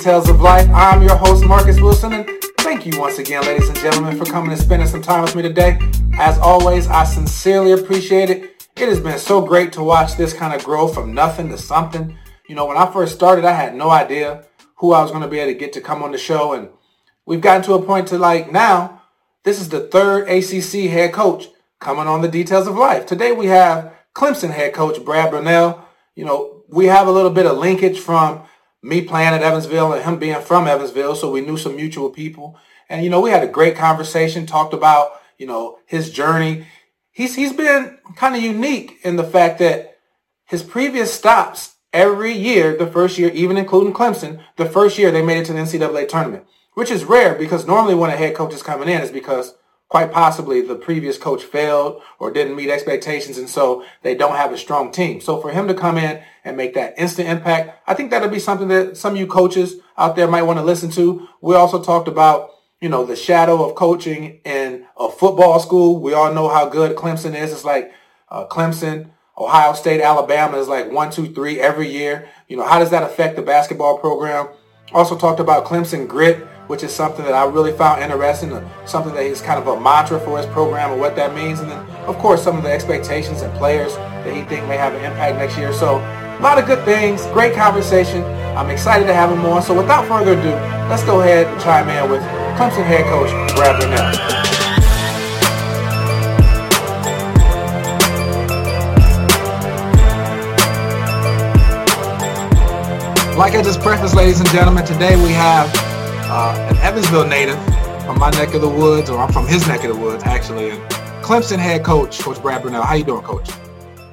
Details of Life. I'm your host, Marcus Wilson, and thank you once again, ladies and gentlemen, for coming and spending some time with me today. As always, I sincerely appreciate it. It has been so great to watch this kind of grow from nothing to something. You know, when I first started, I had no idea who I was going to be able to get to come on the show, and we've gotten to a point to like now, this is the third ACC head coach coming on the Details of Life. Today we have Clemson head coach Brad Brownell. You know, we have a little bit of linkage from me playing at Evansville and him being from Evansville, so we knew some mutual people. And you know, we had a great conversation, talked about, you know, his journey. He's he's been kind of unique in the fact that his previous stops every year, the first year, even including Clemson, the first year they made it to the NCAA tournament, which is rare because normally when a head coach is coming in is because quite possibly the previous coach failed or didn't meet expectations and so they don't have a strong team. So for him to come in and make that instant impact, I think that'll be something that some of you coaches out there might want to listen to. We also talked about, you know, the shadow of coaching in a football school. We all know how good Clemson is. It's like uh, Clemson, Ohio State, Alabama is like one, two, three every year. You know, how does that affect the basketball program? Also talked about Clemson grit which is something that I really found interesting, uh, something that is kind of a mantra for his program and what that means. And then, of course, some of the expectations and players that he think may have an impact next year. So a lot of good things, great conversation. I'm excited to have him on. So without further ado, let's go ahead and chime in with Clemson head coach Brad Brownell. Like I just prefaced, ladies and gentlemen, today we have uh, an Evansville native from my neck of the woods, or I'm from his neck of the woods, actually. And Clemson head coach, Coach Brad Brownell. How you doing, Coach?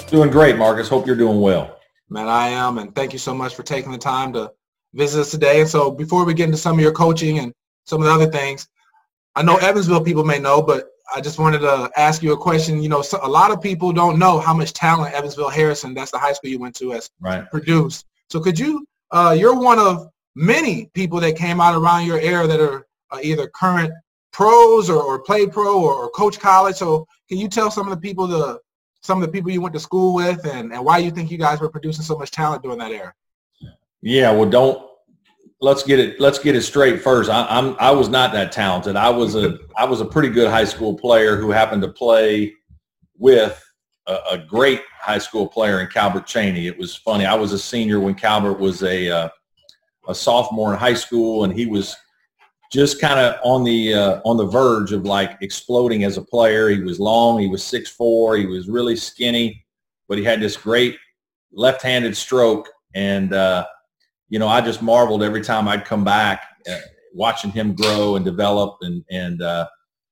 Doing great, Marcus. Hope you're doing well. Man, I am, and thank you so much for taking the time to visit us today. And so before we get into some of your coaching and some of the other things, I know Evansville people may know, but I just wanted to ask you a question. You know, so a lot of people don't know how much talent Evansville Harrison, that's the high school you went to, has right. produced. So could you, uh, you're one of many people that came out around your era that are uh, either current pros or, or play pro or, or, coach college. So can you tell some of the people the some of the people you went to school with and, and why you think you guys were producing so much talent during that era? Yeah, well, don't let's get it let's get it straight first. I, I'm I was not that talented. I was a I was a pretty good high school player who happened to play with a, a great high school player in Calvert Cheaney. It was funny. I was a senior when Calvert was a uh, a sophomore in high school, and he was just kind of on the uh, on the verge of like exploding as a player. He was long, he was six four, he was really skinny, but he had this great left-handed stroke, and uh, you know I just marveled every time I'd come back uh, watching him grow and develop, and and uh,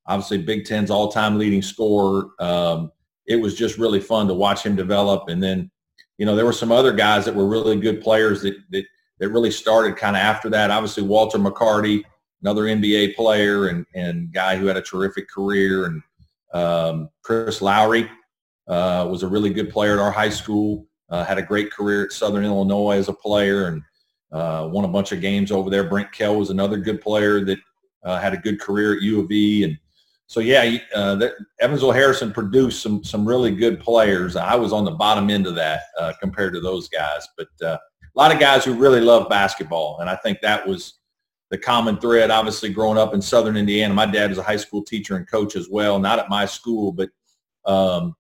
obviously Big Ten's all-time leading scorer. Um, it was just really fun to watch him develop, and then you know there were some other guys that were really good players that that that really started kind of after that. Obviously, Walter McCarty, another NBA player and, and guy who had a terrific career. And um, Chris Lowery uh, was a really good player at our high school, uh, had a great career at Southern Illinois as a player and uh, won a bunch of games over there. Brent Kell was another good player that uh, had a good career at U of E. And so, yeah, uh, that, Evansville Harrison produced some, some really good players. I was on the bottom end of that uh, compared to those guys. But a lot of guys who really love basketball, and I think that was the common thread. Obviously, growing up in Southern Indiana, my dad was a high school teacher and coach as well. Not at my school, but um,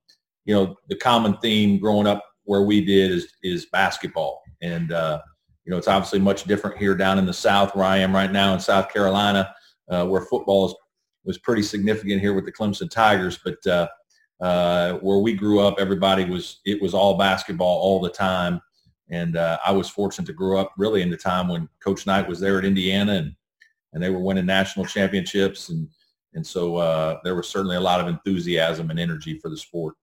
you know, the common theme growing up where we did is is basketball, and uh, you know, it's obviously much different here down in the South where I am right now in South Carolina, uh, where football is, was pretty significant here with the Clemson Tigers, but uh, uh, where we grew up, everybody was it was all basketball all the time. And uh, I was fortunate to grow up really in the time when Coach Knight was there at Indiana and, and they were winning national championships. And, and so uh, there was certainly a lot of enthusiasm and energy for the sport.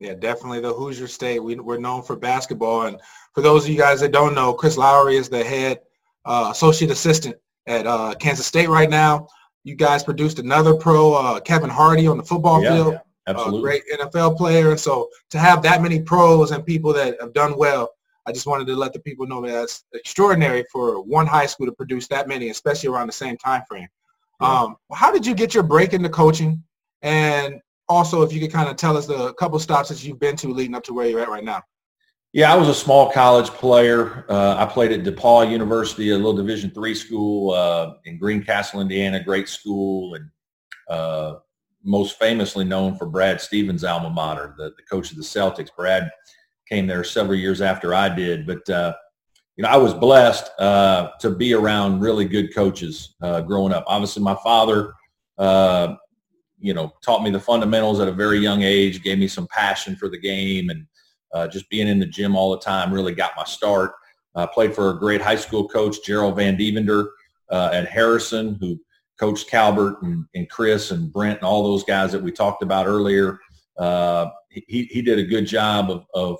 Yeah, definitely the Hoosier State. We, we're known for basketball. And for those of you guys that don't know, Chris Lowery is the head uh, associate assistant at uh, Kansas State right now. You guys produced another pro, uh, Kevin Hardy, on the football yeah, field. Yeah, absolutely. great NFL player. And so to have that many pros and people that have done well I just wanted to let the people know that that's extraordinary for one high school to produce that many, especially around the same time frame. Yeah. Um, how did you get your break into coaching? And also, if you could kind of tell us the couple stops that you've been to leading up to where you're at right now. Yeah, I was a small college player. Uh, I played at DePauw University, a little Division three school uh, in Greencastle, Indiana, great school, and uh, most famously known for Brad Stevens' alma mater, the, the coach of the Celtics. Brad came there several years after I did, but uh, you know I was blessed uh, to be around really good coaches uh, growing up. Obviously, my father, you know, taught me the fundamentals at a very young age, gave me some passion for the game, and uh, just being in the gym all the time really got my start. I uh, played for a great high school coach, Gerald Van Devender uh, at Harrison, who coached Calvert and, and, Chris and Brent and all those guys that we talked about earlier. Uh, he, he did a good job of, of,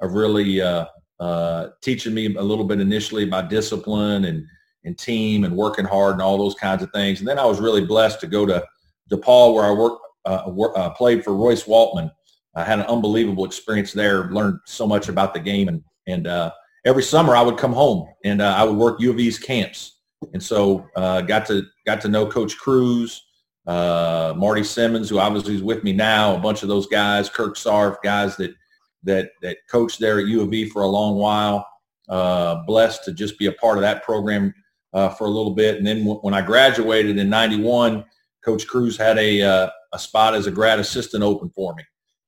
of really uh, uh, teaching me a little bit initially about discipline and, and team and working hard and all those kinds of things. And then I was really blessed to go to DePauw where I worked, uh, played for Royce Waltman I had an unbelievable experience there. Learned so much about the game, and and uh, every summer I would come home and uh, I would work U of E's camps, and so uh, got to got to know Coach Crews, uh, Marty Simmons, who obviously is with me now. A bunch of those guys, Kirk Saarf, guys that that that coached there at U of E for a long while. Uh, blessed to just be a part of that program uh, for a little bit, and then w- when I graduated in '91, Coach Crews had a a spot as a grad assistant open for me.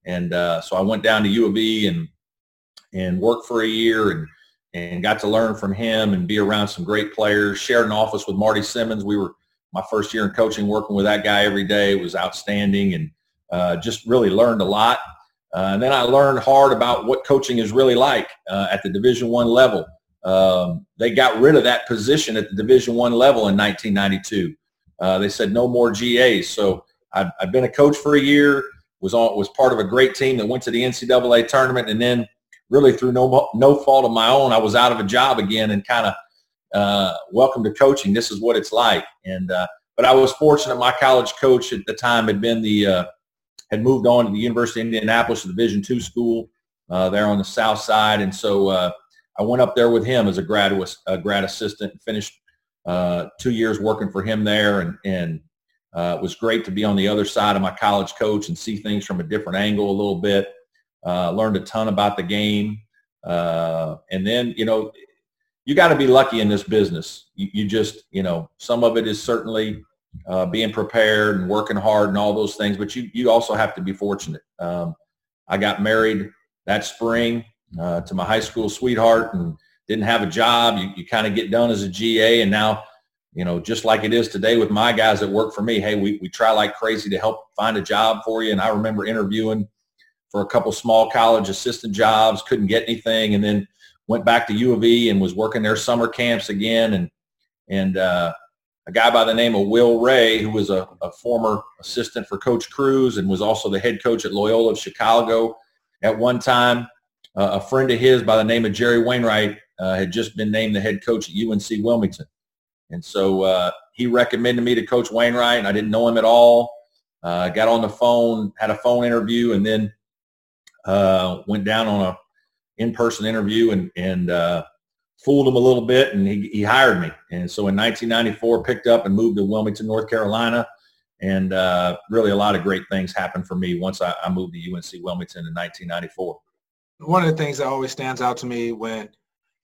And uh, so I went down to U of E and and worked for a year and and got to learn from him and be around some great players. Shared an office with Marty Simmons. We were my first year in coaching, working with that guy every day was outstanding and uh, just really learned a lot. Uh, and then I learned hard about what coaching is really like uh, at the Division One level. Um, they got rid of that position at the Division One level in 1992. Uh, they said no more GAs. So I've, I've been a coach for a year was on was part of a great team that went to the NCAA tournament, and then really through no no fault of my own, I was out of a job again, and kind of uh, welcome to coaching. This is what it's like. And uh, but I was fortunate. My college coach at the time had been the uh, had moved on to the University of Indianapolis a Division two school uh, there on the south side, and so uh, I went up there with him as a graduate a grad assistant and finished uh, two years working for him there, and and uh, it was great to be on the other side of my college coach and see things from a different angle a little bit. Uh, learned a ton about the game. And then, you know, you got to be lucky in this business. You, you, just, you know, some of it is certainly uh, being prepared and working hard and all those things, but you, you also have to be fortunate. Um, I got married that spring uh, to my high school sweetheart and didn't have a job. You, you kind of get done as a GA and now you know, just like it is today with my guys that work for me. Hey, we, we try like crazy to help find a job for you. And I remember interviewing for a couple small college assistant jobs, couldn't get anything, and then went back to U of E and was working their summer camps again. And and uh, a guy by the name of Will Rey, who was a, a former assistant for Coach Crews and was also the head coach at Loyola of Chicago at one time. Uh, a friend of his by the name of Jerry Wainwright uh, had just been named the head coach at UNC Wilmington. And so uh, he recommended me to Coach Wainwright, and I didn't know him at all. Uh, got on the phone, had a phone interview, and then uh, went down on a in-person interview and, and uh, fooled him a little bit, and he, he hired me. And so in 1994, picked up and moved to Wilmington, North Carolina, and uh, really a lot of great things happened for me once I, I moved to UNC Wilmington in 1994. One of the things that always stands out to me when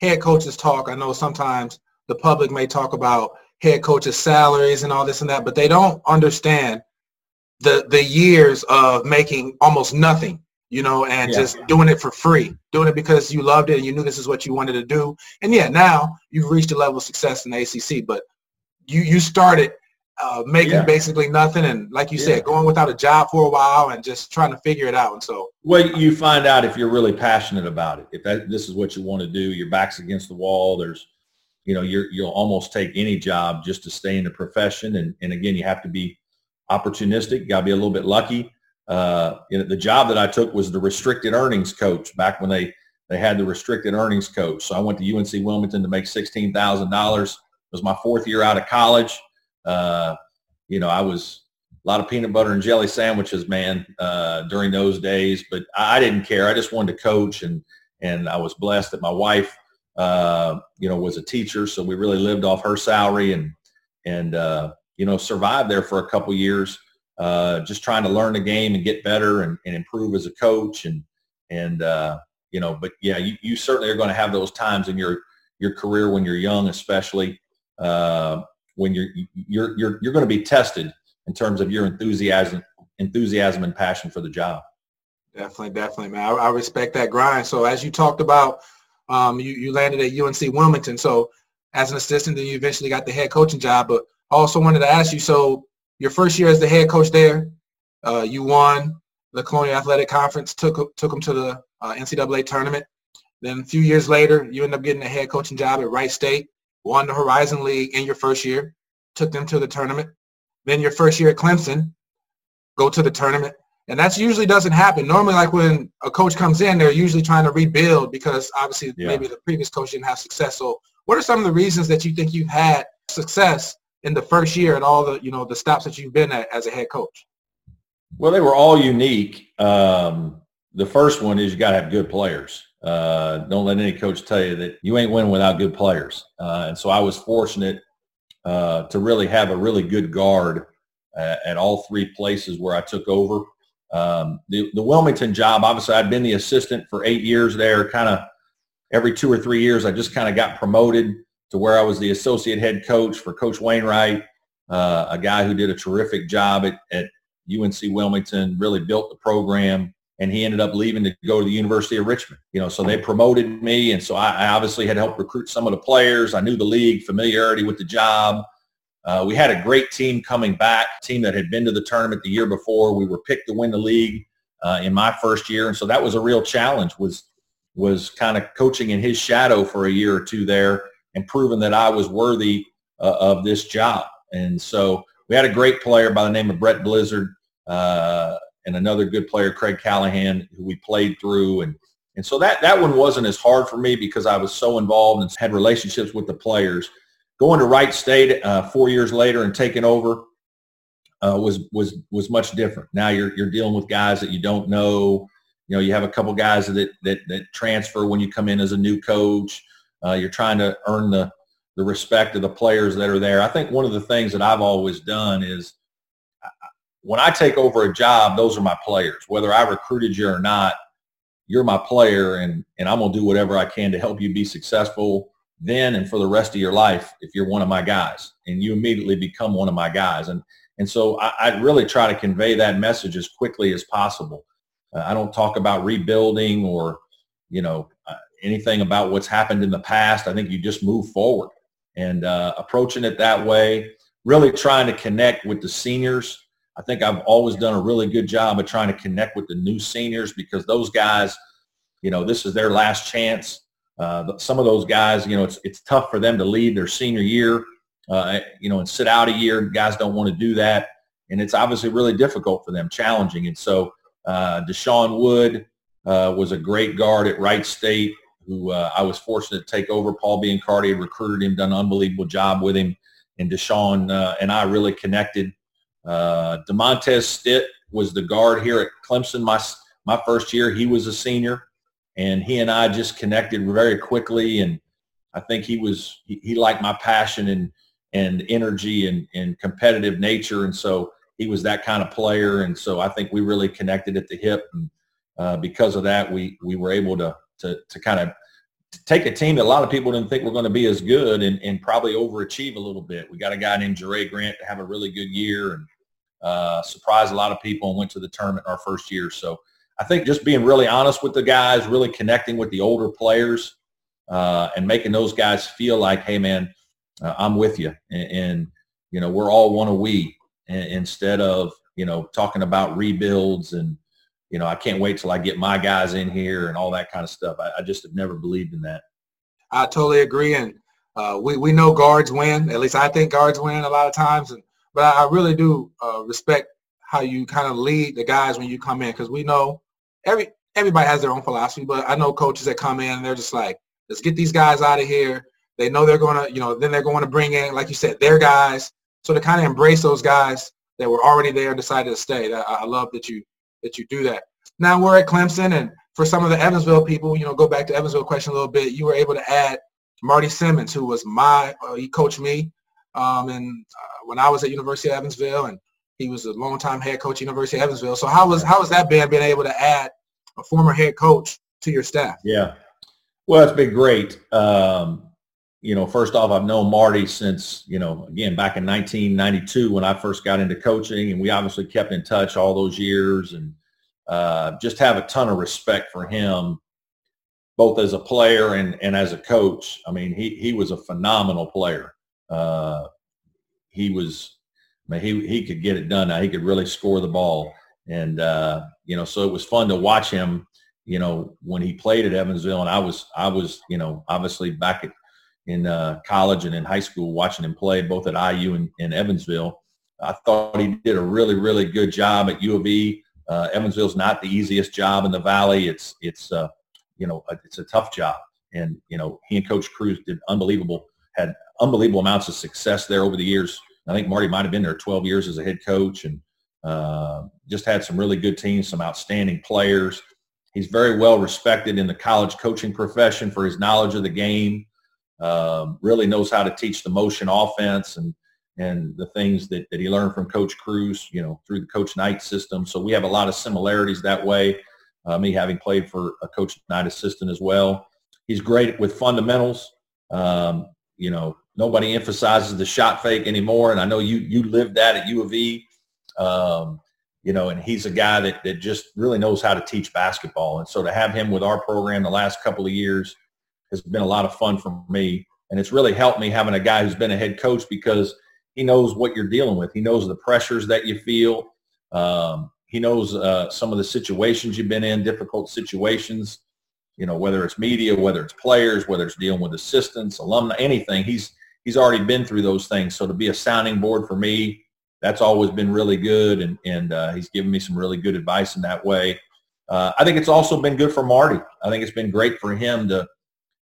head coaches talk, I know sometimes – the public may talk about head coaches' salaries and all this and that, but they don't understand the the years of making almost nothing, you know, and yeah. just doing it for free, doing it because you loved it and you knew this is what you wanted to do. And yeah, now you've reached a level of success in the ACC, but you you started uh, making yeah. basically nothing and like you yeah. said going without a job for a while and just trying to figure it out and so well you find out if you're really passionate about it if that this is what you want to do your back's against the wall there's you know, you're, you'll almost take any job just to stay in the profession. And, and again, you have to be opportunistic. You got to be a little bit lucky. Uh, you know, the job that I took was the restricted earnings coach back when they, they had the restricted earnings coach. So I went to UNC Wilmington to make $16,000. It was my fourth year out of college. Uh, you know, I was a lot of peanut butter and jelly sandwiches, man, uh, during those days, but I didn't care. I just wanted to coach and, and I was blessed that my wife uh, you know, was a teacher, so we really lived off her salary and and uh, you know survived there for a couple years, uh, just trying to learn the game and get better and, and improve as a coach and and uh, you know, but yeah, you, you certainly are going to have those times in your your career when you're young, especially uh, when you're you're you're you're going to be tested in terms of your enthusiasm enthusiasm and passion for the job. Definitely, definitely, man. I, I respect that grind. So as you talked about, um, you, you landed at UNC Wilmington. So as an assistant, then you eventually got the head coaching job. But also wanted to ask you, so your first year as the head coach there, uh, you won the Colonial Athletic Conference, took took them to the uh, NCAA tournament. Then a few years later, you end up getting a head coaching job at Wright State, won the Horizon League in your first year, took them to the tournament. Then your first year at Clemson, go to the tournament. And that usually doesn't happen. Normally, like when a coach comes in, they're usually trying to rebuild because obviously yeah. maybe the previous coach didn't have success. So what are some of the reasons that you think you've had success in the first year and all the, you know, the stops that you've been at as a head coach? Well, they were all unique. Um, the first one is you got to have good players. Uh, don't let any coach tell you that you ain't winning without good players. Uh, and so I was fortunate uh, to really have a really good guard uh, at all three places where I took over. Um, the, the Wilmington job, obviously, I'd been the assistant for eight years there. Kind of every two or three years, I just kind of got promoted to where I was the associate head coach for Coach Wainwright, uh, a guy who did a terrific job at, at UNC Wilmington, really built the program, and he ended up leaving to go to the University of Richmond. You know, so they promoted me, and so I, I obviously had helped recruit some of the players. I knew the league, familiarity with the job. Uh, we had a great team coming back, team that had been to the tournament the year before. We were picked to win the league uh, in my first year, and so that was a real challenge. Was was kind of coaching in his shadow for a year or two there, and proven that I was worthy uh, of this job. And so we had a great player by the name of Brett Blizzard uh, and another good player, Craig Callahan, who we played through. And, and so that, that one wasn't as hard for me because I was so involved and had relationships with the players. Going to Wright State uh, four years later and taking over uh, was, was, was much different. Now you're, you're dealing with guys that you don't know. You know, you have a couple guys that, that, that transfer when you come in as a new coach. Uh, you're trying to earn the, the respect of the players that are there. I think one of the things that I've always done is when I take over a job, those are my players. Whether I recruited you or not, you're my player and, and I'm going to do whatever I can to help you be successful then and for the rest of your life if you're one of my guys and you immediately become one of my guys. And, and so I, I really try to convey that message as quickly as possible. Uh, I don't talk about rebuilding or, you know, anything about what's happened in the past. I think you just move forward and uh, approaching it that way, really trying to connect with the seniors. I think I've always done a really good job of trying to connect with the new seniors because those guys, you know, this is their last chance. Uh, some of those guys, you know, it's, it's tough for them to leave their senior year, uh, you know, and sit out a year. Guys don't want to do that. And it's obviously really difficult for them, challenging. And so uh, Deshaun Wood uh, was a great guard at Wright State who uh, I was fortunate to take over. Paul Biancardi had recruited him, done an unbelievable job with him, and Deshaun uh, and I really connected. Uh, Demontez Stitt was the guard here at Clemson my my first year. He was a senior, and he and I just connected very quickly. And I think he was he, he liked my passion and and energy and, and competitive nature, and so he was that kind of player. And so I think we really connected at the hip, and uh, because of that, we we were able to to, to kind of take a team that a lot of people didn't think were going to be as good and, and probably overachieve a little bit. We got a guy named Jerai Grant to have a really good year and uh, a lot of people and went to the tournament our first year. So I think just being really honest with the guys, really connecting with the older players uh, and making those guys feel like, hey, man, uh, I'm with you. And, and, you know, we're all one of we and, instead of, you know, talking about rebuilds and, you know, I can't wait till I get my guys in here and all that kind of stuff. I, I just have never believed in that. I totally agree. And uh, we, we know guards win. At least I think guards win a lot of times. And, but I really do uh, respect how you kind of lead the guys when you come in because we know every everybody has their own philosophy. But I know coaches that come in and they're just like, let's get these guys out of here. They know they're going to, you know, then they're going to bring in, like you said, their guys. So to kind of embrace those guys that were already there and decided to stay. I, I love that you that you do that. Now we're at Clemson, and for some of the Evansville people, you know, go back to Evansville question a little bit. You were able to add Marty Simmons, who was my, uh, he coached me, um, and uh, when I was at University of Evansville, and he was a longtime head coach at University of Evansville. So how was how was that been being able to add a former head coach to your staff? Yeah. Well, it's been great. Um, you know, first off, I've known Marty since, you know, again, back in 1992 when I first got into coaching and we obviously kept in touch all those years and uh, just have a ton of respect for him, both as a player and, and as a coach. I mean, he, he was a phenomenal player. Uh, he was, I mean, he, he could get it done. Now he could really score the ball. And, uh, you know, so it was fun to watch him, you know, when he played at Evansville. And I was, I was, you know, obviously back at, in uh, college and in high school watching him play both at IU and, and Evansville. I thought he did a really, really good job at U of E. Uh, Evansville's not the easiest job in the Valley. It's, it's, uh, you know, it's a tough job. And, you know, he and Coach Crews did unbelievable, had unbelievable amounts of success there over the years. I think Marty might have been there 12 years as a head coach and uh, just had some really good teams, some outstanding players. He's very well respected in the college coaching profession for his knowledge of the game. Um, really knows how to teach the motion offense and and the things that, that he learned from Coach Crews, you know, through the Coach Knight system. So we have a lot of similarities that way. Uh, me having played for a Coach Knight assistant as well. He's great with fundamentals. Um, you know, nobody emphasizes the shot fake anymore, and I know you you lived that at U of E. Um, you know, and he's a guy that, that just really knows how to teach basketball. And so to have him with our program the last couple of years has been a lot of fun for me. And it's really helped me having a guy who's been a head coach because he knows what you're dealing with. He knows the pressures that you feel. Um, he knows uh, some of the situations you've been in, difficult situations, you know, whether it's media, whether it's players, whether it's dealing with assistants, alumni, anything. He's he's already been through those things. So to be a sounding board for me, that's always been really good. And, and uh, he's given me some really good advice in that way. Uh, I think it's also been good for Marty. I think it's been great for him to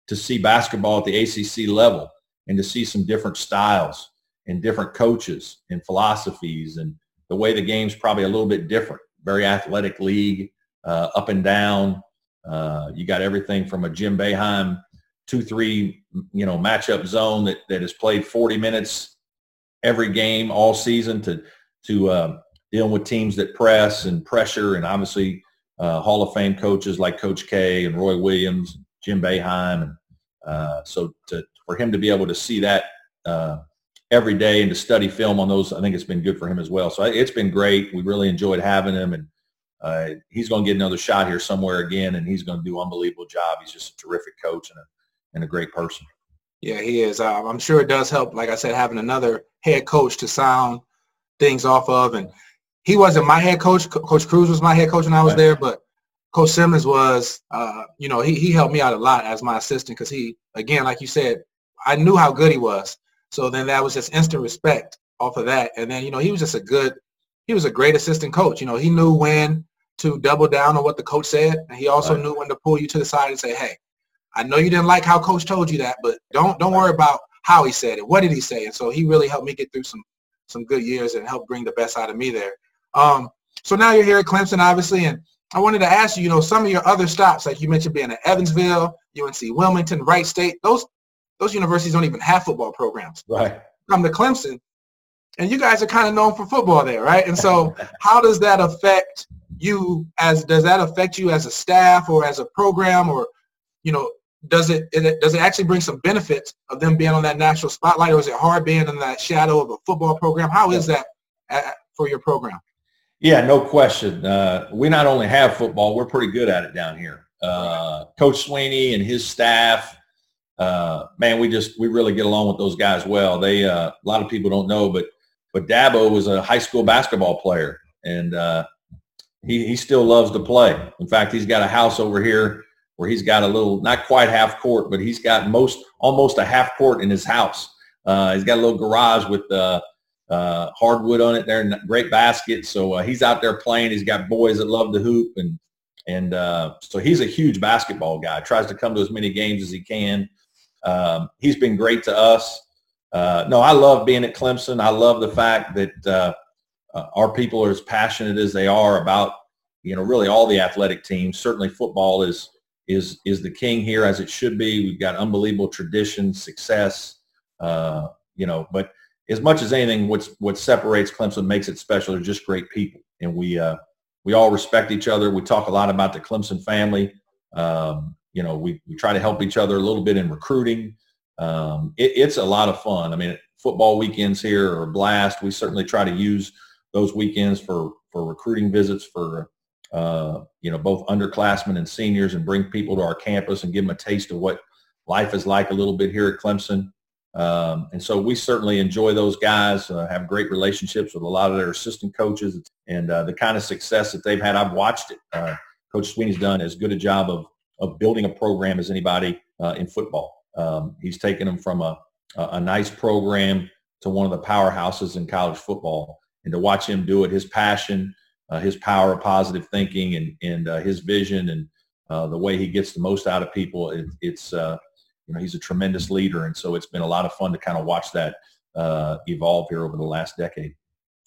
to see basketball at the ACC level and to see some different styles and different coaches and philosophies and the way the game's probably a little bit different. Very athletic league, uh, up and down. Uh, you got everything from a Jim Boeheim two three you know matchup zone that that has played 40 minutes every game all season to to uh, dealing with teams that press and pressure and obviously uh, Hall of Fame coaches like Coach K and Roy Williams Jim Boeheim. And uh, so to, for him to be able to see that uh, every day and to study film on those, I think it's been good for him as well. So it's been great. We really enjoyed having him, and uh, he's going to get another shot here somewhere again, and he's going to do an unbelievable job. He's just a terrific coach and a and a great person. Yeah, he is. I'm sure it does help. Like I said, having another head coach to sound things off of, and he wasn't my head coach. Coach Crews was my head coach when I was there, but Coach Simmons was, uh, you know, he, he helped me out a lot as my assistant because he, again, like you said, I knew how good he was. So then that was just instant respect off of that. And then, you know, he was just a good, he was a great assistant coach. You know, he knew when to double down on what the coach said. And he also right. knew when to pull you to the side and say, hey, I know you didn't like how coach told you that, but don't don't worry about how he said it. What did he say? And so he really helped me get through some some good years and helped bring the best out of me there. Um, so now you're here at Clemson, obviously, and I wanted to ask you, you know, some of your other stops, like you mentioned being at Evansville, UNC Wilmington, Wright State, those those universities don't even have football programs. Right. Come to Clemson, and you guys are kind of known for football there, right? And so how does that affect you as does that affect you as a staff or as a program or you know does it, it does it actually bring some benefits of them being on that national spotlight or is it hard being in that shadow of a football program how is that at, for your program yeah, no question. Uh, we not only have football, we're pretty good at it down here. Uh, Coach Swinney and his staff, uh, man, we just we really get along with those guys well. They uh, a lot of people don't know, but but Dabo was a high school basketball player, and uh, he he still loves to play. In fact, he's got a house over here where he's got a little, not quite half court, but he's got most almost a half court in his house. Uh, he's got a little garage with uh, hardwood on it there, great basket. So uh, he's out there playing. He's got boys that love to hoop, and and uh, so he's a huge basketball guy. Tries to come to as many games as he can. Um, he's been great to us. Uh, no, I love being at Clemson. I love the fact that uh, uh, our people are as passionate as they are about you know really all the athletic teams. Certainly, football is is is the king here as it should be. We've got unbelievable tradition, success. you know, but as much as anything, what's what separates Clemson makes it special are just great people, and we uh, we all respect each other. We talk a lot about the Clemson family. Um, you know, we, we try to help each other a little bit in recruiting. Um, it, it's a lot of fun. I mean, football weekends here are a blast. We certainly try to use those weekends for, for recruiting visits for, uh, you know, both underclassmen and seniors and bring people to our campus and give them a taste of what life is like a little bit here at Clemson. Um, and so we certainly enjoy those guys, uh, have great relationships with a lot of their assistant coaches and uh, the kind of success that they've had. I've watched it. Uh, Coach Swinney's done as good a job of, of building a program as anybody uh, in football. Um, he's taken them from a, a nice program to one of the powerhouses in college football. And to watch him do it, his passion, uh, his power of positive thinking and, and uh, his vision and the way he gets the most out of people, it, it's you know, he's a tremendous leader. And so it's been a lot of fun to kind of watch that uh, evolve here over the last decade.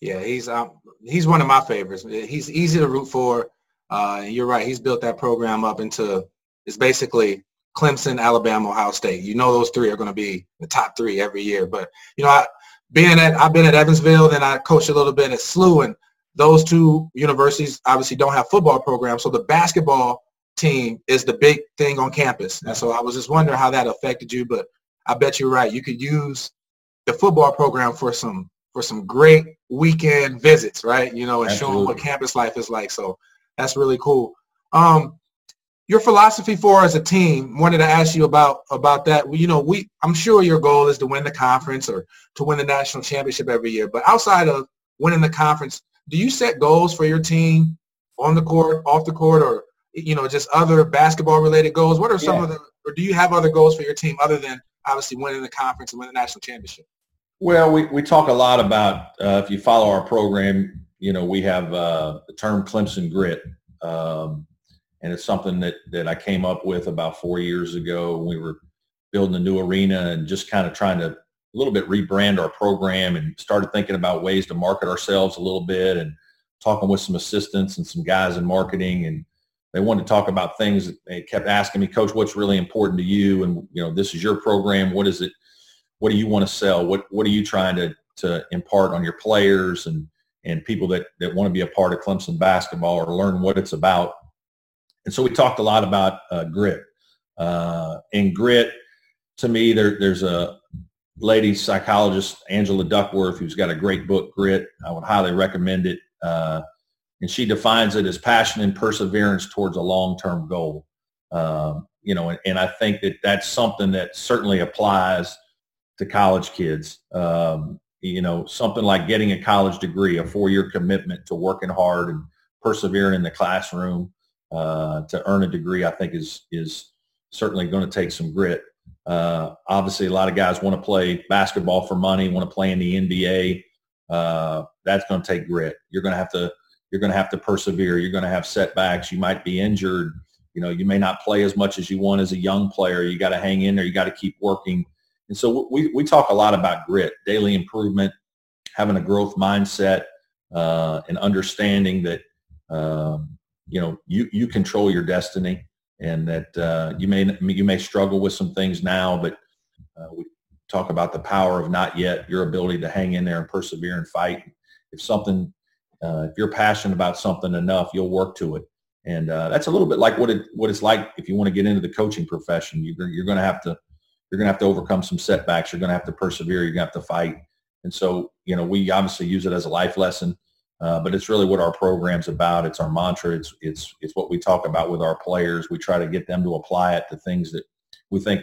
Yeah, he's um, he's one of my favorites. He's easy to root for. Uh, you're right. He's built that program up into it's basically Clemson, Alabama, Ohio State. You know those three are going to be the top three every year. But you know, I, being at I've been at Evansville, then I coached a little bit at SLU, and those two universities obviously don't have football programs. So the basketball team is the big thing on campus. And so I was just wondering how that affected you, but I bet you're right. You could use the football program for some for some great weekend visits, right? You know, and Absolutely. showing what campus life is like. So that's really cool. Um, your philosophy for as a team, wanted to ask you about about that. You know, we I'm sure your goal is to win the conference or to win the national championship every year. But outside of winning the conference, do you set goals for your team on the court, off the court, or you know, just other basketball related goals? What are some yeah. of the, or do you have other goals for your team other than obviously winning the conference and winning the national championship? Well, we, we talk a lot about, uh, if you follow our program, you know, we have uh, the term Clemson grit. Um, and it's something that, that I came up with about four years ago. We were building a new arena and just kind of trying to a little bit rebrand our program and started thinking about ways to market ourselves a little bit and talking with some assistants and some guys in marketing and they wanted to talk about things. They kept asking me, Coach, what's really important to you? And you know, this is your program. What is it? What do you want to sell? What What are you trying to to impart on your players and and people that that want to be a part of Clemson basketball or learn what it's about? And so we talked a lot about uh, grit. Uh, and grit, to me, there, there's a lady psychologist, Angela Duckworth, who's got a great book, Grit. I would highly recommend it. Uh, and she defines it as passion and perseverance towards a long-term goal. Um, you know, and, and, I think that that's something that certainly applies to college kids. Um, you know, something like getting a college degree, a four-year commitment to working hard and persevering in the classroom uh, to earn a degree, I think is is certainly going to take some grit. Uh, obviously, a lot of guys want to play basketball for money, want to play in the NBA. Uh, that's going to take grit. You're going to have to you're going to have to persevere. You're going to have setbacks. You might be injured. You know, you may not play as much as you want as a young player. You got to hang in there. You got to keep working. And so we, we talk a lot about grit, daily improvement, having a growth mindset, uh, and understanding that, um, you know, you, you control your destiny and that uh, you may you may struggle with some things now, but uh, we talk about the power of not yet, your ability to hang in there and persevere and fight. If something uh, if you're passionate about something enough, you'll work to it. And uh, that's a little bit like what it what it's like if you want to get into the coaching profession. You're, you're going to have to you're going to have to overcome some setbacks. You're going to have to persevere. You're going to have to fight. And so, you know, we obviously use it as a life lesson, uh, but it's really what our program's about. It's our mantra. It's it's it's what we talk about with our players. We try to get them to apply it to things that we think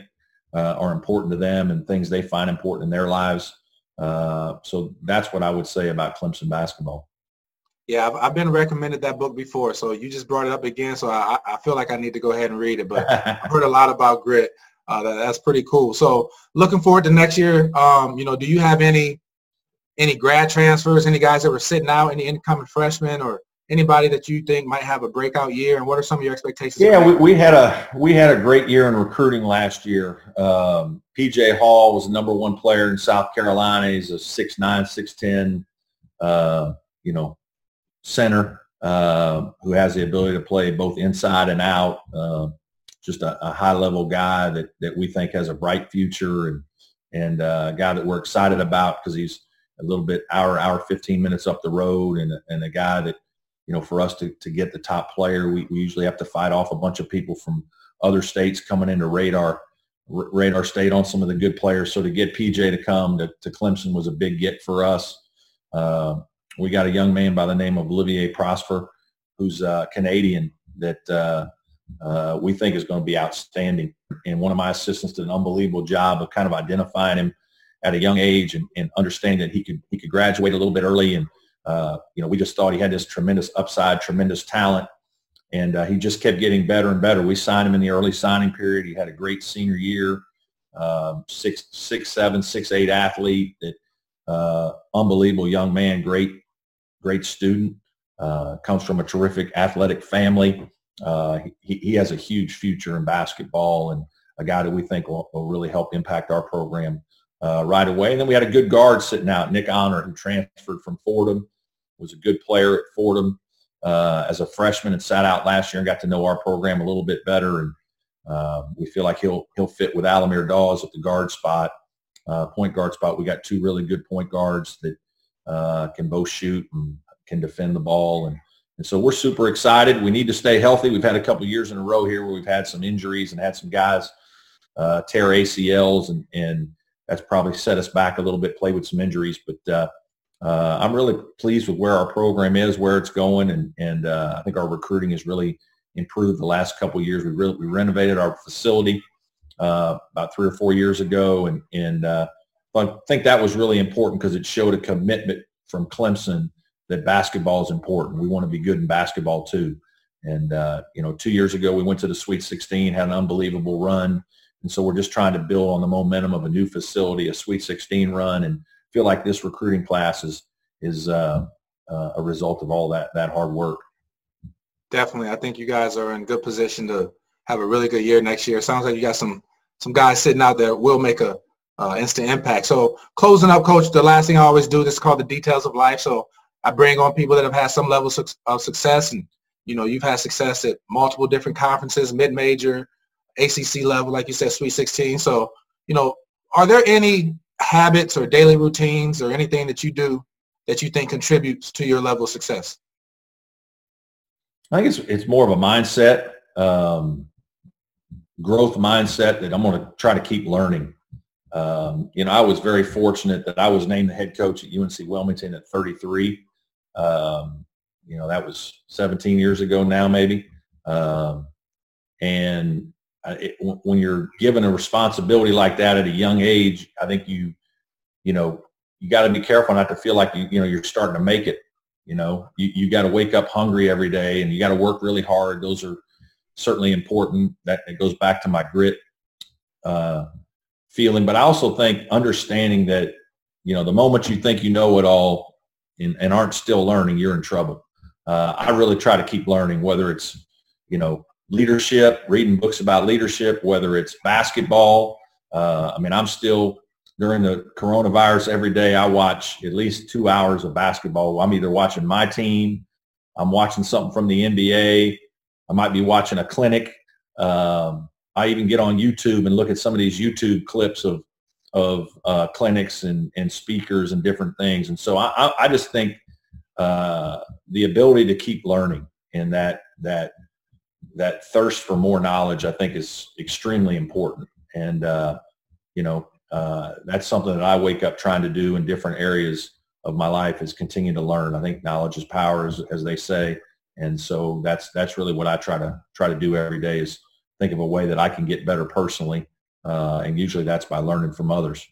uh, are important to them and things they find important in their lives. Uh, so that's what I would say about Clemson basketball. Yeah, I've, I've, been recommended that book before, so you just brought it up again. So I, I feel like I need to go ahead and read it. But I've heard a lot about grit. Uh, that, that's pretty cool. So looking forward to next year. Um, you know, do you have any any grad transfers? Any guys that were sitting out? Any incoming freshmen or anybody that you think might have a breakout year? And what are some of your expectations? Yeah, we, we had a we had a great year in recruiting last year. Um, PJ Hall was the number one player in South Carolina. He's a six nine, six ten. Uh, you know, center uh, who has the ability to play both inside and out. Uh, just a, a, high level guy that, that we think has a bright future and and uh, a guy that we're excited about because he's a little bit hour hour 15 minutes up the road and and a guy that you know, for us to, to get the top player, we, we usually have to fight off a bunch of people from other states coming into radar radar state on some of the good players. So to get PJ to come to, to Clemson was a big get for us. Uh, we got a young man by the name of Olivier Prosper, who's uh, Canadian that uh, uh, we think is going to be outstanding. And one of my assistants did an unbelievable job of kind of identifying him at a young age and, and understanding that he could he could graduate a little bit early. And uh, you know, we just thought he had this tremendous upside, tremendous talent, and uh, he just kept getting better and better. We signed him in the early signing period. He had a great senior year, um, six six seven six eight athlete that unbelievable young man, great great student, uh, comes from a terrific athletic family. Uh, he, he has a huge future in basketball and a guy that we think will, will really help impact our program uh, right away. And then we had a good guard sitting out, Nick Honor, who transferred from Fordham, was a good player at Fordham uh, as a freshman and sat out last year and got to know our program a little bit better. And uh, we feel like he'll he'll fit with Al-Amir Dawes at the guard spot, uh, point guard spot. We got two really good point guards that uh, can both shoot and can defend the ball. And, and so we're super excited. We need to stay healthy. We've had a couple years in a row here where we've had some injuries and had some guys uh, tear ACLs and, and that's probably set us back a little bit, play with some injuries. But uh, uh, I'm really pleased with where our program is, where it's going, and, and uh, I think our recruiting has really improved the last couple years. We, really, we renovated our facility uh, about three or four years ago, and, and I think that was really important because it showed a commitment from Clemson that basketball is important. We want to be good in basketball too. And, uh, you know, two years ago, we went to the Sweet 16, had an unbelievable run. And so we're just trying to build on the momentum of a new facility, a Sweet 16 run, and feel like this recruiting class is, is uh, uh, a result of all that, that hard work. Definitely. I think you guys are in good position to have a really good year next year. Sounds like you got some, some guys sitting out there will make a uh, instant impact. So closing up, coach, the last thing I always do, this is called the details of life. So I bring on people that have had some level of success and, you know, you've had success at multiple different conferences, mid-major, ACC level, like you said, Sweet 16. So, you know, are there any habits or daily routines or anything that you do that you think contributes to your level of success? I think it's it's more of a mindset, um, growth mindset that I'm going to try to keep learning. Um, you know, I was very fortunate that I was named the head coach at UNC Wilmington at 33. Um, you know, that was 17 years ago now, maybe. Um, and it, when you're given a responsibility like that at a young age, I think you, you know, you got to be careful not to feel like you, you know, you're starting to make it. You know, you, you got to wake up hungry every day and you got to work really hard. Those are certainly important. That it goes back to my grit uh, feeling. But I also think understanding that, you know, the moment you think you know it all and, and aren't still learning, you're in trouble. Uh, I really try to keep learning, whether it's, you know, leadership, reading books about leadership, whether it's basketball. Uh, I mean, I'm still during the coronavirus every day. I watch at least two hours of basketball. I'm either watching my team, I'm watching something from the NBA, I might be watching a clinic. Um, I even get on YouTube and look at some of these YouTube clips of of uh, clinics and, and speakers and different things. And so I, I just think uh, the ability to keep learning and that that that thirst for more knowledge, I think, is extremely important. And uh, you know, uh, that's something that I wake up trying to do in different areas of my life is continue to learn. I think knowledge is power, as, as they say. And so that's that's really what I try to try to do every day is think of a way that I can get better personally, uh, and usually that's by learning from others.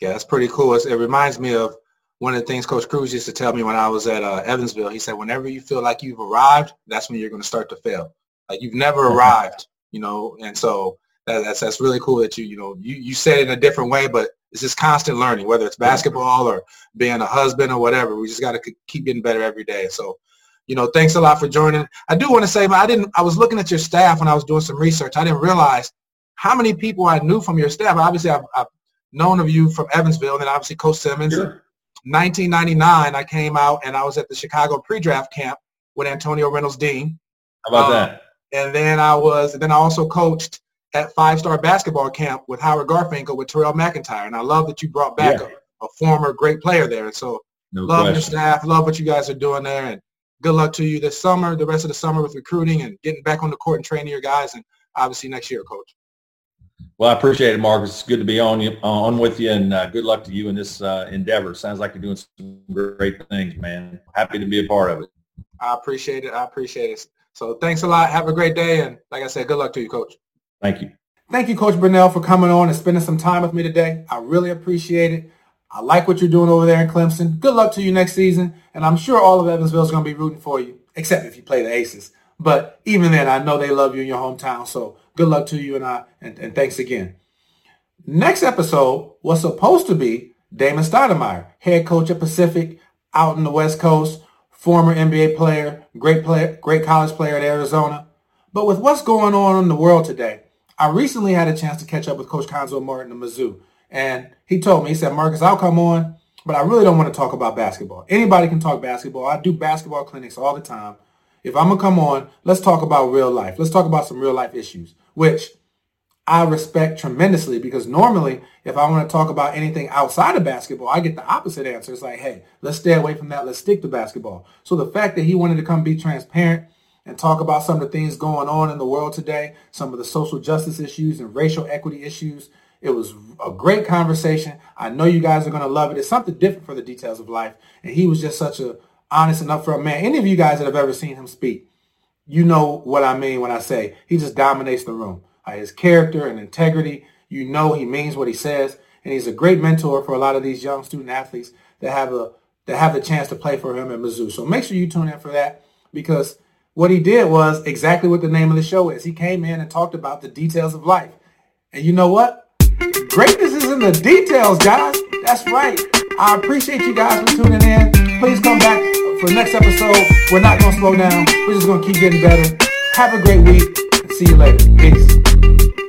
Yeah, that's pretty cool. It reminds me of one of the things Coach Crews used to tell me when I was at uh, Evansville. He said, whenever you feel like you've arrived, that's when you're going to start to fail. Like you've never arrived, you know, and so that, that's that's really cool that you you know you you said it in a different way, but it's just constant learning, whether it's basketball or being a husband or whatever. We just got to keep getting better every day. So, you know, thanks a lot for joining. I do want to say, I didn't. I was looking at your staff when I was doing some research. I didn't realize how many people I knew from your staff. Obviously, I've, I've known of you from Evansville, and then obviously Coach Simmons. Sure. 1999, I came out and I was at the Chicago pre-draft camp with Antonio Reynolds Dean. How about um, that? And then I was, and then I also coached at Five Star Basketball Camp with Howard Garfinkel with Terrell McIntyre. And I love that you brought back yeah. a, a, former great player there. And so no love question. your staff, love what you guys are doing there. And good luck to you this summer, the rest of the summer with recruiting and getting back on the court and training your guys, and obviously next year, Coach. Well, I appreciate it, Marcus. It's good to be on you, on with you, and uh, good luck to you in this uh, endeavor. Sounds like you're doing some great things, man. Happy to be a part of it. I appreciate it. I appreciate it. So thanks a lot. Have a great day, and like I said, good luck to you, Coach. Thank you. Thank you, Coach Brownell, for coming on and spending some time with me today. I really appreciate it. I like what you're doing over there in Clemson. Good luck to you next season, and I'm sure all of Evansville is going to be rooting for you, except if you play the Aces. But even then, I know they love you in your hometown. So good luck to you and I, and, and thanks again. Next episode was supposed to be Damon Stoudemire, head coach at Pacific out in the West Coast, former NBA player, great player, great college player at Arizona. But with what's going on in the world today, I recently had a chance to catch up with Coach Cuonzo Martin of Mizzou. And he told me, he said, Marcus, I'll come on, but I really don't want to talk about basketball. Anybody can talk basketball. I do basketball clinics all the time. If I'm going to come on, let's talk about real life. Let's talk about some real life issues, which I respect tremendously because normally if I want to talk about anything outside of basketball, I get the opposite answer. It's like, hey, let's stay away from that. Let's stick to basketball. So the fact that he wanted to come be transparent and talk about some of the things going on in the world today, some of the social justice issues and racial equity issues, it was a great conversation. I know you guys are going to love it. It's something different for the details of life. And he was just such a honest and upfront man. Any of you guys that have ever seen him speak, you know what I mean when I say he just dominates the room. His character and integrity, you know he means what he says, and he's a great mentor for a lot of these young student athletes that have a that have the chance to play for him at Mizzou. So make sure you tune in for that because what he did was exactly what the name of the show is. He came in and talked about the details of life. And you know what? Greatness is in the details, guys. That's right. I appreciate you guys for tuning in. Please come back for the next episode. We're not going to slow down. We're just going to keep getting better. Have a great week. See you later. Peace.